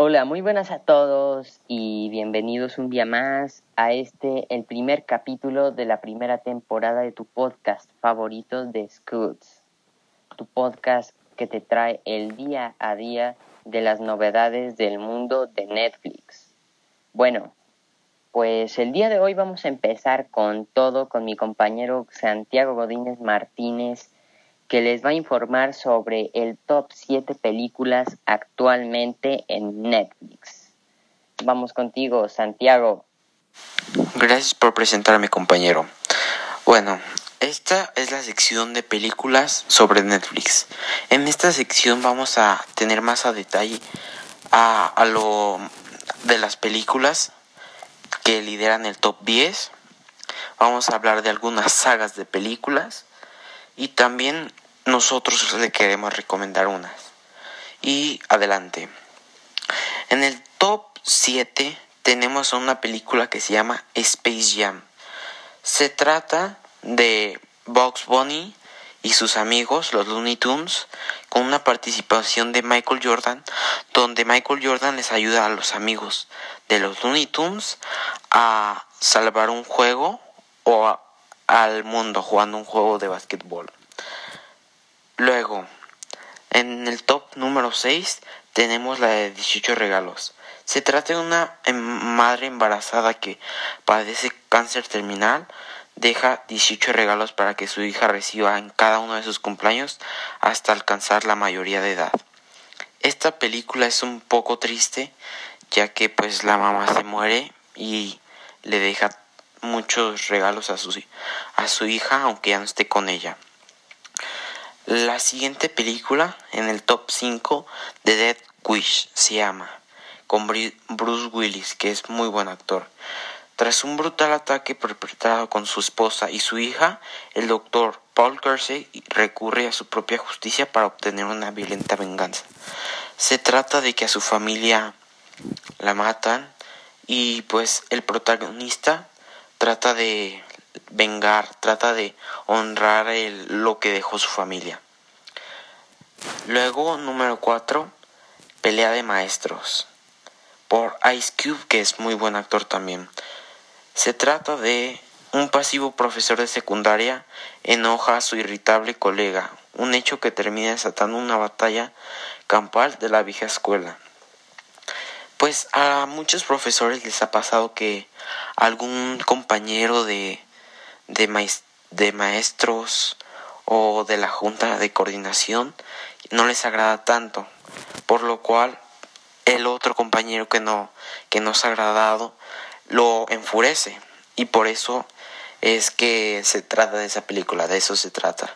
Hola, muy buenas a todos y bienvenidos un día más a este, el primer capítulo de la primera temporada de tu podcast favorito de Scoots. Tu podcast que te trae el día a día de las novedades del mundo de Netflix. Bueno, pues el día de hoy vamos a empezar con todo con mi compañero Santiago Godínez Martínez que les va a informar sobre el top 7 películas actualmente en Netflix. Vamos contigo, Santiago. Gracias por presentarme, compañero. Bueno, esta es la sección de películas sobre Netflix. En esta sección vamos a tener más a detalle a, lo de las películas que lideran el top 10. Vamos a hablar de algunas sagas de películas y también nosotros le queremos recomendar unas. Y adelante. En el top 7 tenemos una película que se llama Space Jam. Se trata de Box Bunny y sus amigos, los Looney Tunes, con una participación de Michael Jordan, donde Michael Jordan les ayuda a los amigos de los Looney Tunes a salvar un juego o al mundo jugando un juego de básquetbol. Luego, en el top número 6 tenemos la de 18 regalos. Se trata de una em, madre embarazada que padece cáncer terminal. Deja 18 regalos para que su hija reciba en cada uno de sus cumpleaños hasta alcanzar la mayoría de edad. Esta película es un poco triste ya que pues la mamá se muere y le deja muchos regalos a su, a su hija aunque ya no esté con ella. La siguiente película en el top 5 de Dead Wish se llama con Bruce Willis, que es muy buen actor. Tras un brutal ataque perpetrado con su esposa y su hija, el doctor Paul Kersey recurre a su propia justicia para obtener una violenta venganza. Se trata de que a su familia la matan y pues el protagonista trata de vengar, trata de honrar lo que dejó su familia. Luego, número 4, Pelea de Maestros, por Ice Cube, que es muy buen actor también. Se trata de un pasivo profesor de secundaria enoja a su irritable colega, un hecho que termina desatando una batalla campal de la vieja escuela. Pues a muchos profesores les ha pasado que algún compañero de, de, de maestros o de la junta de coordinación no les agrada tanto, por lo cual el otro compañero que no que nos ha agradado lo enfurece y por eso es que se trata de esa película, de eso se trata.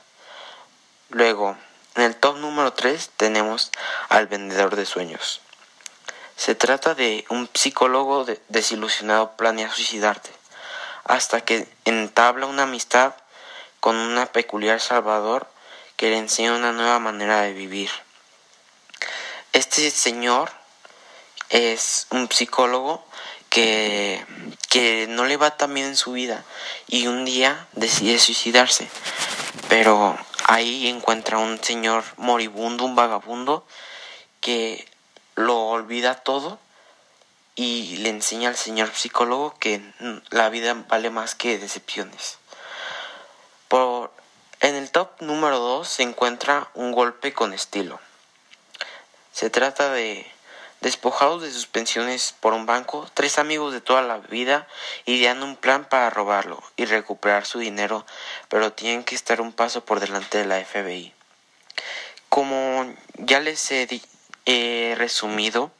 Luego, en el top número 3 tenemos al vendedor de sueños. Se trata de un psicólogo desilusionado planea suicidarte hasta que entabla una amistad con una peculiar Salvador que le enseña una nueva manera de vivir. Este señor es un psicólogo que, que no le va tan bien en su vida y un día decide suicidarse. Pero ahí encuentra un señor moribundo, un vagabundo, que lo olvida todo y le enseña al señor psicólogo que la vida vale más que decepciones. Por, en el top número 2 se encuentra un golpe con estilo. Se trata de despojados de sus pensiones por un banco, tres amigos de toda la vida idean un plan para robarlo y recuperar su dinero, pero tienen que estar un paso por delante de la FBI. Como ya les he resumido,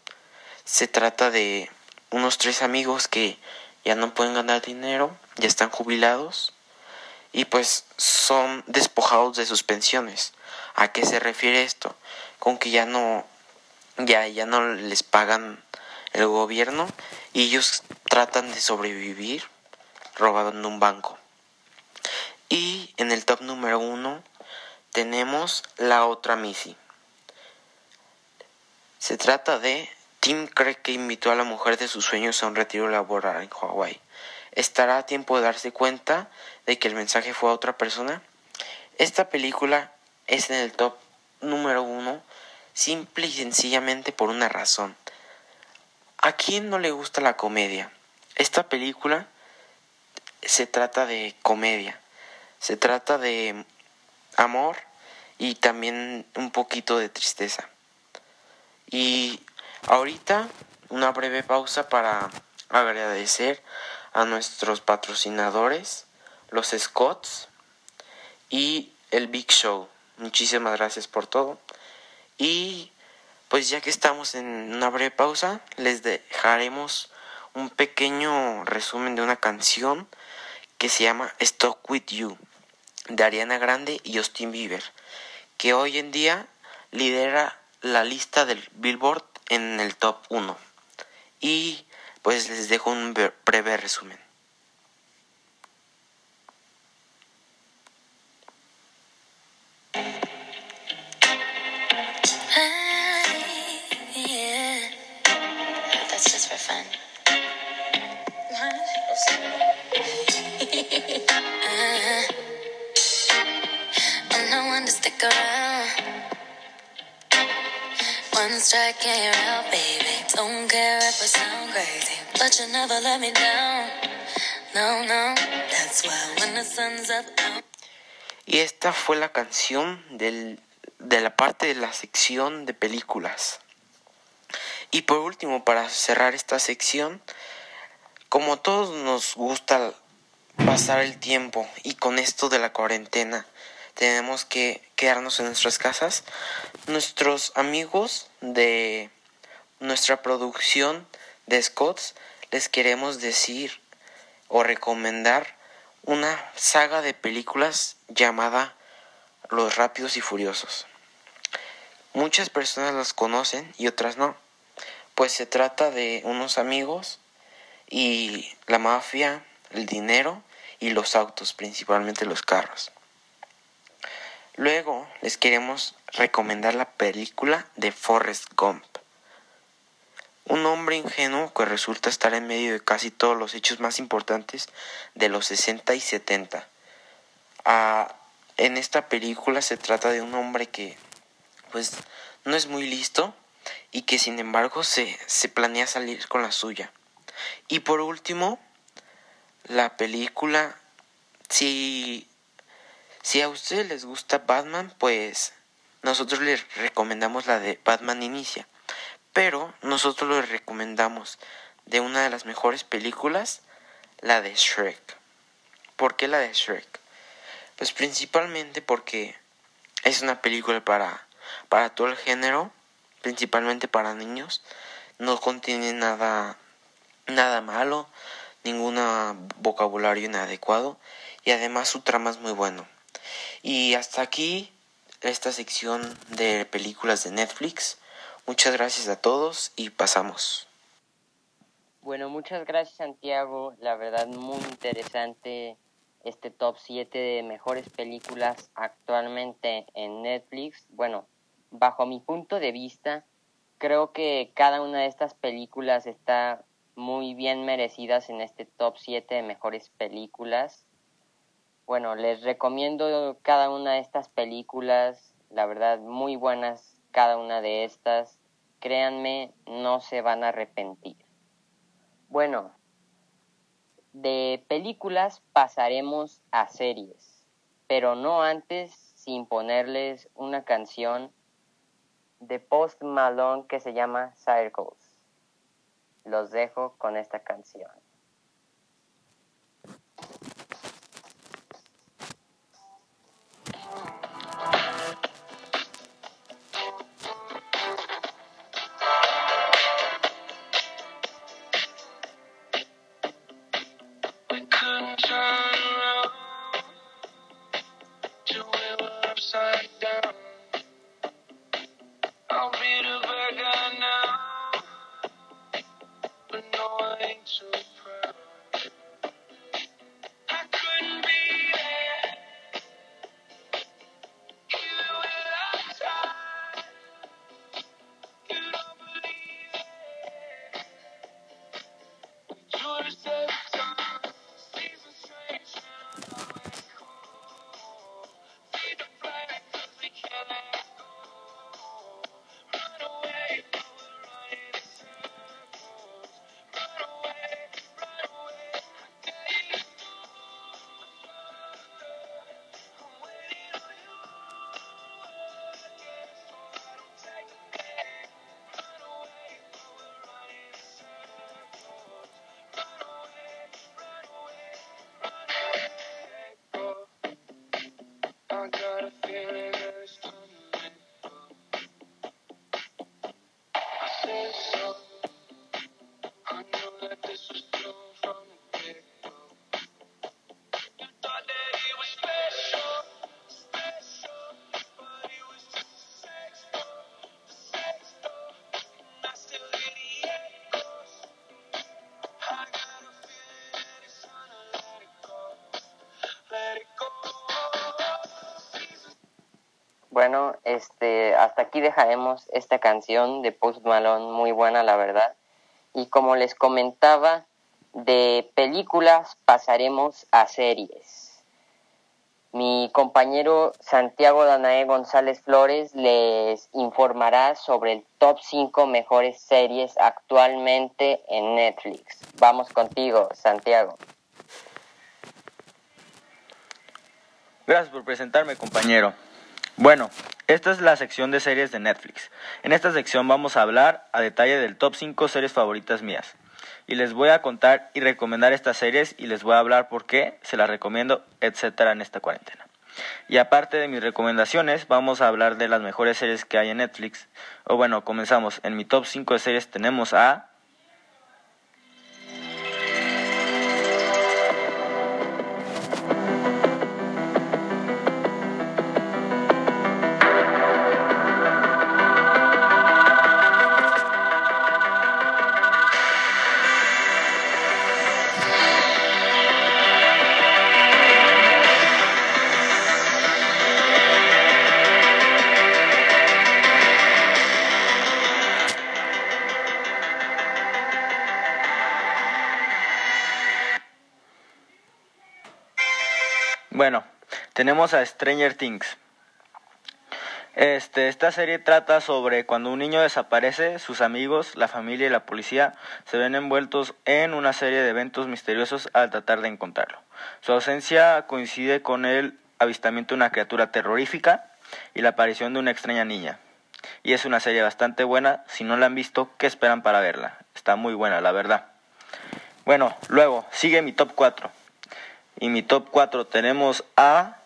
se trata de unos tres amigos que ya no pueden ganar dinero, ya están jubilados y pues son despojados de sus pensiones. ¿A qué se refiere esto? Con que ya no ya ya no les pagan el gobierno y ellos tratan de sobrevivir robando un banco. Y en el top número uno tenemos la otra Missy. Se trata de Tim cree que invitó a la mujer de sus sueños a un retiro laboral en Hawái estará a tiempo de darse cuenta de que el mensaje fue a otra persona. Esta película es en el top número uno simple y sencillamente por una razón. ¿A quién no le gusta la comedia? Esta película se trata de comedia, se trata de amor y también un poquito de tristeza. Y ahorita una breve pausa para agradecer a nuestros patrocinadores, los Scots y el Big Show. Muchísimas gracias por todo. Y pues ya que estamos en una breve pausa, les dejaremos un pequeño resumen de una canción que se llama Stock With You de Ariana Grande y Justin Bieber, que hoy en día lidera la lista del Billboard en el top 1. Y pues les dejo un breve resumen. Y esta fue la canción del, de la parte de la sección de películas. Y por último, para cerrar esta sección, como todos nos gusta pasar el tiempo y con esto de la cuarentena tenemos que quedarnos en nuestras casas, nuestros amigos de nuestra producción de Scots les queremos decir o recomendar una saga de películas llamada Los Rápidos y Furiosos. Muchas personas las conocen y otras no, pues se trata de unos amigos y la mafia, el dinero y los autos, principalmente los carros. Luego les queremos recomendar la película de Forrest Gump. Un hombre ingenuo que resulta estar en medio de casi todos los hechos más importantes de los 60 y 70. Ah, en esta película se trata de un hombre que pues no es muy listo y que sin embargo se, se planea salir con la suya. Y por último, la película, si si a ustedes les gusta Batman, pues nosotros les recomendamos la de Batman Inicia. Pero nosotros les recomendamos de una de las mejores películas, la de Shrek. ¿Por qué la de Shrek? Pues principalmente porque es una película para, para todo el género, principalmente para niños. No contiene nada, nada malo, ningún vocabulario inadecuado y además su trama es muy bueno. Y hasta aquí esta sección de películas de Netflix. Muchas gracias a todos y pasamos. Bueno, muchas gracias Santiago. La verdad muy interesante este top 7 de mejores películas actualmente en Netflix. Bueno, bajo mi punto de vista, creo que cada una de estas películas está muy bien merecidas en este top 7 de mejores películas. Bueno, les recomiendo cada una de estas películas, la verdad, muy buenas cada una de estas. Créanme, no se van a arrepentir. Bueno, de películas pasaremos a series, pero no antes sin ponerles una canción de Post Malone que se llama Circles. Los dejo con esta canción. time. Bueno, este, hasta aquí dejaremos esta canción de Post Malone, muy buena la verdad. Y como les comentaba, de películas pasaremos a series. Mi compañero Santiago Danae González Flores les informará sobre el top 5 mejores series actualmente en Netflix. Vamos contigo, Santiago. Gracias por presentarme, compañero. Bueno, esta es la sección de series de Netflix. En esta sección vamos a hablar a detalle del top 5 series favoritas mías. Y les voy a contar y recomendar estas series y les voy a hablar por qué se las recomiendo, etcétera, en esta cuarentena. Y aparte de mis recomendaciones, vamos a hablar de las mejores series que hay en Netflix. O bueno, comenzamos. En mi top 5 de series tenemos a tenemos a Stranger Things. Este, esta serie trata sobre cuando un niño desaparece, sus amigos, la familia y la policía se ven envueltos en una serie de eventos misteriosos al tratar de encontrarlo. Su ausencia coincide con el avistamiento de una criatura terrorífica y la aparición de una extraña niña. Y es una serie bastante buena, si no la han visto, ¿qué esperan para verla? Está muy buena, la verdad. Bueno, luego sigue mi top 4. Y mi top 4 tenemos a...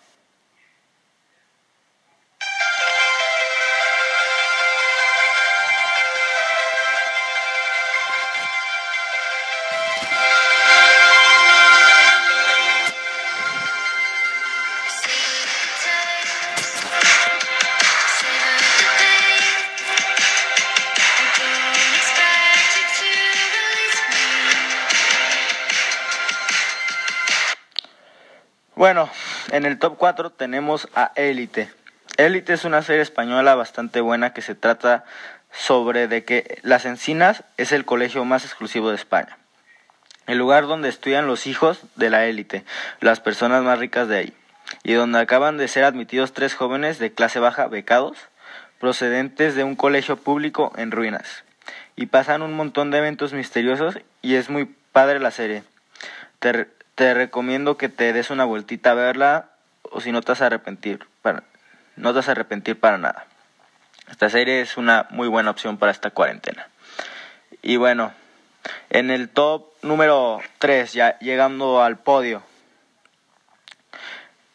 Bueno, en el top 4 tenemos a Élite. Élite es una serie española bastante buena que se trata sobre de que Las Encinas es el colegio más exclusivo de España. El lugar donde estudian los hijos de la élite, las personas más ricas de ahí, y donde acaban de ser admitidos tres jóvenes de clase baja becados, procedentes de un colegio público en ruinas. Y pasan un montón de eventos misteriosos y es muy padre la serie. Te recomiendo que te des una vueltita a verla o si no te vas a arrepentir, para, no te vas a arrepentir para nada. Esta serie es una muy buena opción para esta cuarentena. Y bueno, en el top número 3, ya llegando al podio,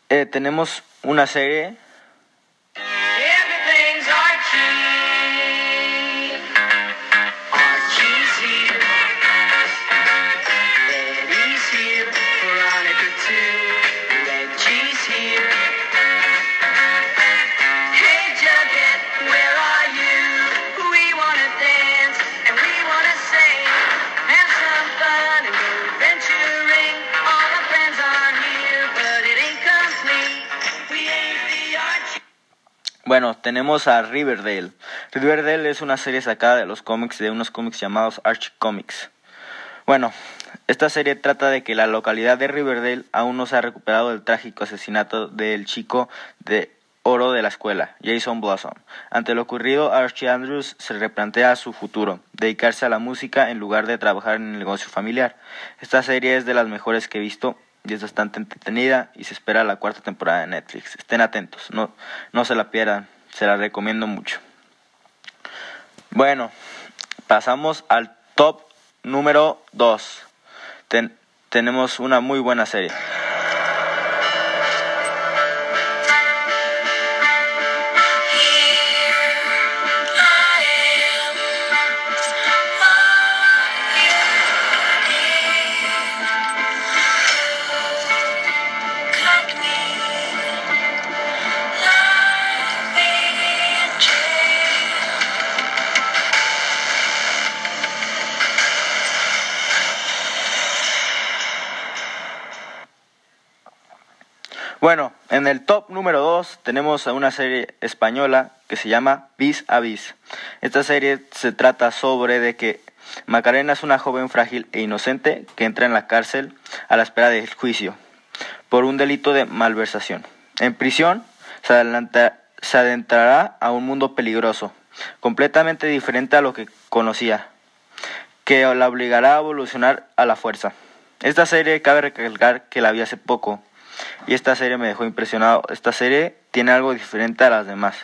eh, tenemos una serie Bueno, tenemos a Riverdale. Riverdale es una serie sacada de los cómics de unos cómics llamados Archie Comics. Bueno, esta serie trata de que la localidad de Riverdale aún no se ha recuperado del trágico asesinato del chico de oro de la escuela, Jason Blossom. Ante lo ocurrido, Archie Andrews se replantea su futuro, dedicarse a la música en lugar de trabajar en el negocio familiar. Esta serie es de las mejores que he visto y es bastante entretenida y se espera la cuarta temporada de Netflix. Estén atentos, no, no se la pierdan, se la recomiendo mucho. Bueno, pasamos al top número 2. tenemos una muy buena serie. En el top número 2 tenemos a una serie española que se llama Vis a Vis. Esta serie se trata sobre de que Macarena es una joven frágil e inocente que entra en la cárcel a la espera del juicio por un delito de malversación. En prisión se, se adentrará a un mundo peligroso, completamente diferente a lo que conocía, que la obligará a evolucionar a la fuerza. Esta serie cabe recalcar que la vi hace poco y esta serie me dejó impresionado. Esta serie tiene algo diferente a las demás.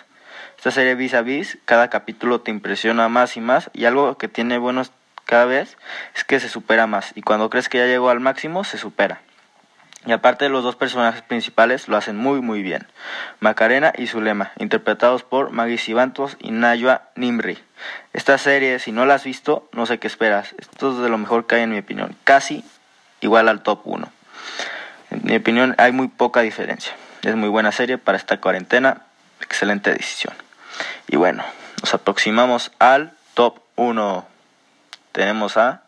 Esta serie vis a vis, cada capítulo te impresiona más y más y algo que tiene buenos cada vez es que se supera más y cuando crees que ya llegó al máximo se supera. Y aparte los dos personajes principales lo hacen muy muy bien. Macarena y Zulema, interpretados por Maggie Sibantos y Nayua Nimri. Esta serie, si no la has visto, no sé qué esperas. Esto es de lo mejor que hay en mi opinión. Casi igual al top 1. En mi opinión hay muy poca diferencia. Es muy buena serie para esta cuarentena. Excelente decisión. Y bueno, nos aproximamos al top 1. Tenemos a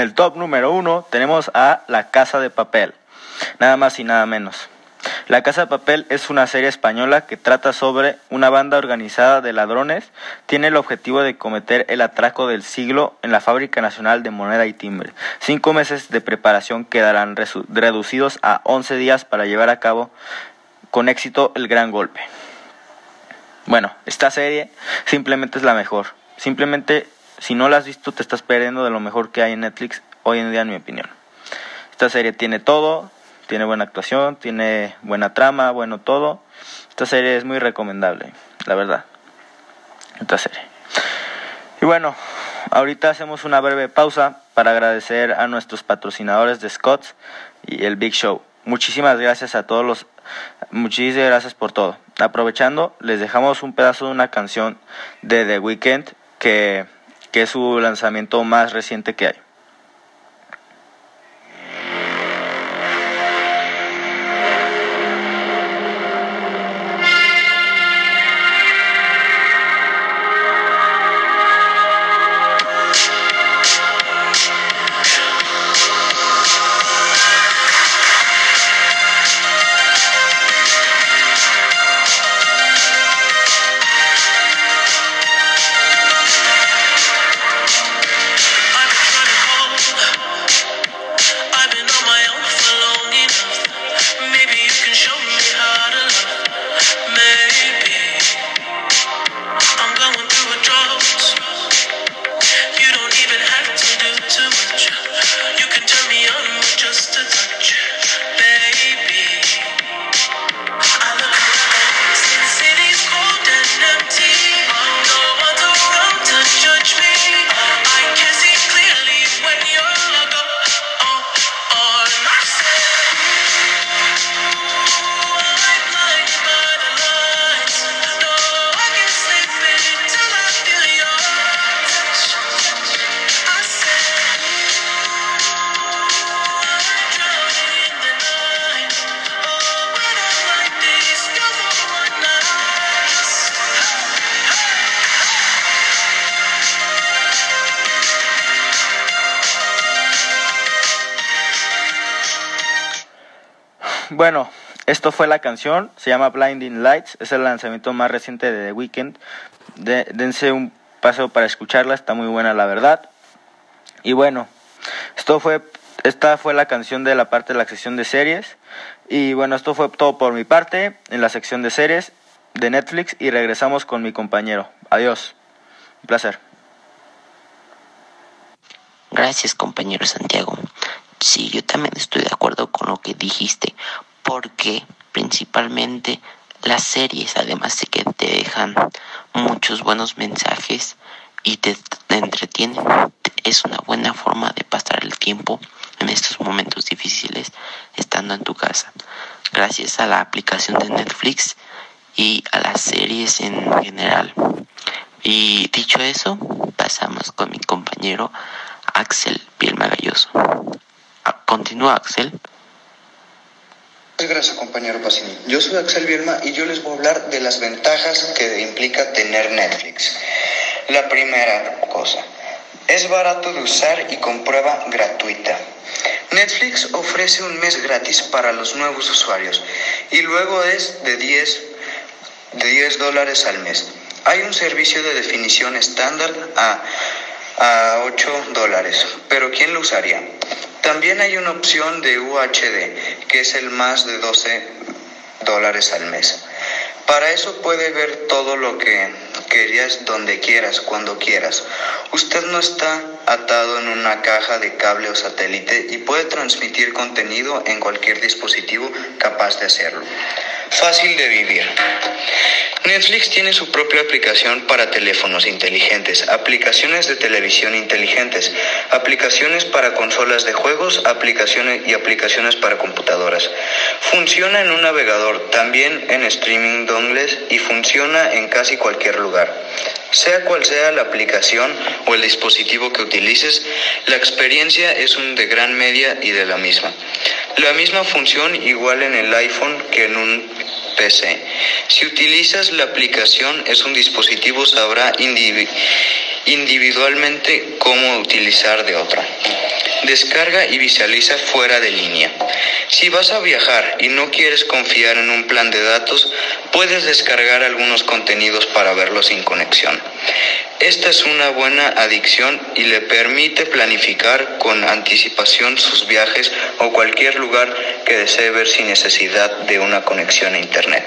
el top número uno tenemos a La Casa de Papel, nada más y nada menos. La Casa de Papel es una serie española que trata sobre una banda organizada de ladrones. Tiene el objetivo de cometer el atraco del siglo en la Fábrica Nacional de Moneda y Timbre. Cinco meses de preparación quedarán reducidos a 11 días para llevar a cabo con éxito el gran golpe. Bueno, esta serie simplemente es la mejor. Simplemente si no la has visto, te estás perdiendo de lo mejor que hay en Netflix hoy en día, en mi opinión. Esta serie tiene todo, tiene buena actuación, tiene buena trama, bueno todo. Esta serie es muy recomendable, la verdad. Esta serie. Y bueno, ahorita hacemos una breve pausa para agradecer a nuestros patrocinadores de Scott's y el Big Show. Muchísimas gracias a todos los muchísimas gracias por todo. Aprovechando, les dejamos un pedazo de una canción de The Weeknd que que es su lanzamiento más reciente que hay. Bueno, esto fue la canción, se llama Blinding Lights, es el lanzamiento más reciente de The Weeknd. dense un paso para escucharla, está muy buena la verdad. Y bueno, esto fue esta fue la canción de la parte de la sección de series. Y bueno, esto fue todo por mi parte en la sección de series de Netflix y regresamos con mi compañero. Adiós. Un placer. Gracias, compañero Santiago. Sí, yo también estoy de acuerdo con lo que dijiste, porque principalmente las series, además de que te dejan muchos buenos mensajes y te entretienen, es una buena forma de pasar el tiempo en estos momentos difíciles estando en tu casa. Gracias a la aplicación de Netflix y a las series en general. Y dicho eso, pasamos con mi compañero Axel Pielmagalloso. Ah, continúa Axel. Gracias, compañero Pacini. Yo soy Axel Bielma y yo les voy a hablar de las ventajas que implica tener Netflix. La primera cosa, es barato de usar y con prueba gratuita. Netflix ofrece un mes gratis para los nuevos usuarios y luego es de 10, de 10 dólares al mes. Hay un servicio de definición estándar a, a 8 dólares, pero ¿quién lo usaría? También hay una opción de UHD, que es el más de 12 dólares al mes. Para eso puede ver todo lo que querías donde quieras, cuando quieras. Usted no está atado en una caja de cable o satélite y puede transmitir contenido en cualquier dispositivo capaz de hacerlo. Fácil de vivir. Netflix tiene su propia aplicación para teléfonos inteligentes, aplicaciones de televisión inteligentes, aplicaciones para consolas de juegos, aplicaciones y aplicaciones para computadoras. Funciona en un navegador, también en streaming dongles y funciona en casi cualquier lugar. Sea cual sea la aplicación o el dispositivo que utilices, la experiencia es un de gran media y de la misma. La misma función igual en el iPhone que en un PC. Si utilizas la aplicación, es un dispositivo sabrá individualmente cómo utilizar de otra. Descarga y visualiza fuera de línea. Si vas a viajar y no quieres confiar en un plan de datos, puedes descargar algunos contenidos para verlos sin conexión. Esta es una buena adicción y le permite planificar con anticipación sus viajes o cualquier lugar que desee ver sin necesidad de una conexión a Internet.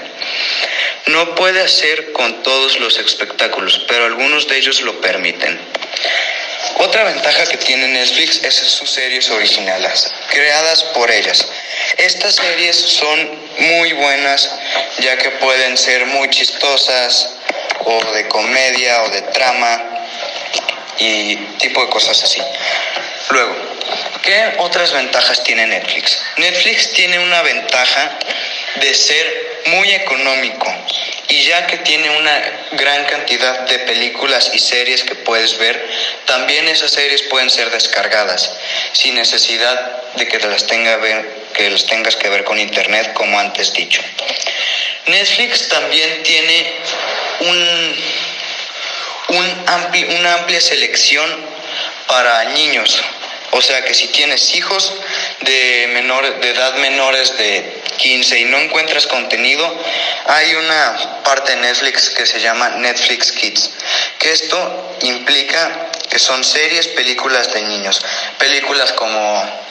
No puede hacer con todos los espectáculos, pero algunos de ellos lo permiten. Otra ventaja que tiene Netflix es sus series originales, creadas por ellas. Estas series son muy buenas ya que pueden ser muy chistosas o de comedia o de trama y tipo de cosas así. Luego, ¿qué otras ventajas tiene Netflix? Netflix tiene una ventaja de ser muy económico y ya que tiene una gran cantidad de películas y series que puedes ver, también esas series pueden ser descargadas sin necesidad de que las, tenga que las tengas que ver con internet como antes dicho. Netflix también tiene un, un una amplia selección para niños. O sea que si tienes hijos de, menor, de edad menores de 15 y no encuentras contenido, hay una parte de Netflix que se llama Netflix Kids, que esto implica que son series, películas de niños, películas como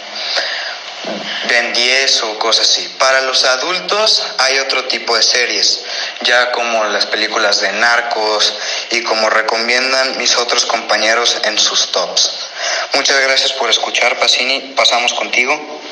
Ben 10 o cosas así. Para los adultos hay otro tipo de series, ya como las películas de narcos y como recomiendan mis otros compañeros en sus tops. Muchas gracias por escuchar, Pacini. Pasamos contigo.